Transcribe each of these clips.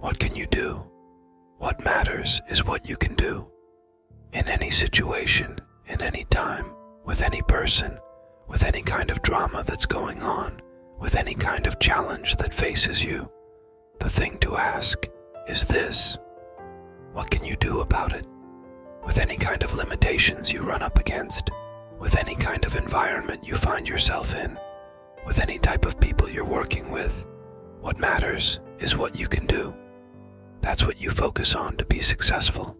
What can you do? What matters is what you can do. In any situation, in any time, with any person, with any kind of drama that's going on, with any kind of challenge that faces you, the thing to ask is this What can you do about it? With any kind of limitations you run up against, with any kind of environment you find yourself in, with any type of people you're working with, what matters is what you can do. That's what you focus on to be successful.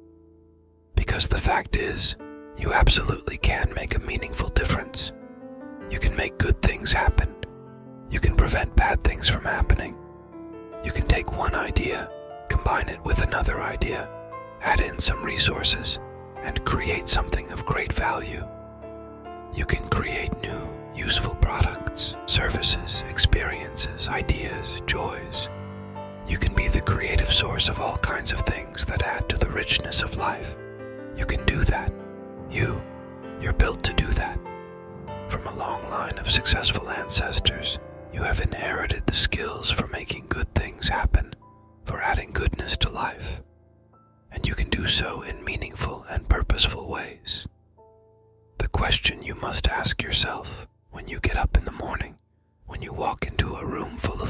Because the fact is, you absolutely can make a meaningful difference. You can make good things happen. You can prevent bad things from happening. You can take one idea, combine it with another idea, add in some resources, and create something of great value. You can create new, useful products, services, experiences, ideas, joys. You can be the creative source of all kinds of things that add to the richness of life. You can do that. You, you're built to do that. From a long line of successful ancestors, you have inherited the skills for making good things happen, for adding goodness to life. And you can do so in meaningful and purposeful ways. The question you must ask yourself when you get up in the morning, when you walk into a room full of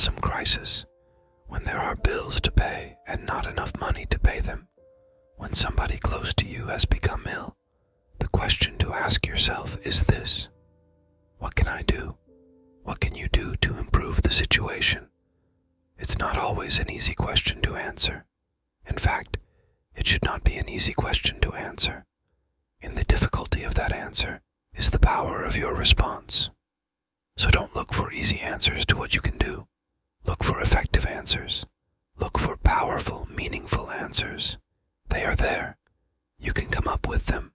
some crisis, when there are bills to pay and not enough money to pay them, when somebody close to you has become ill, the question to ask yourself is this What can I do? What can you do to improve the situation? It's not always an easy question to answer. In fact, it should not be an easy question to answer. In the difficulty of that answer is the power of your response. So don't look for easy answers to what you can do. Look for effective answers. Look for powerful, meaningful answers. They are there. You can come up with them.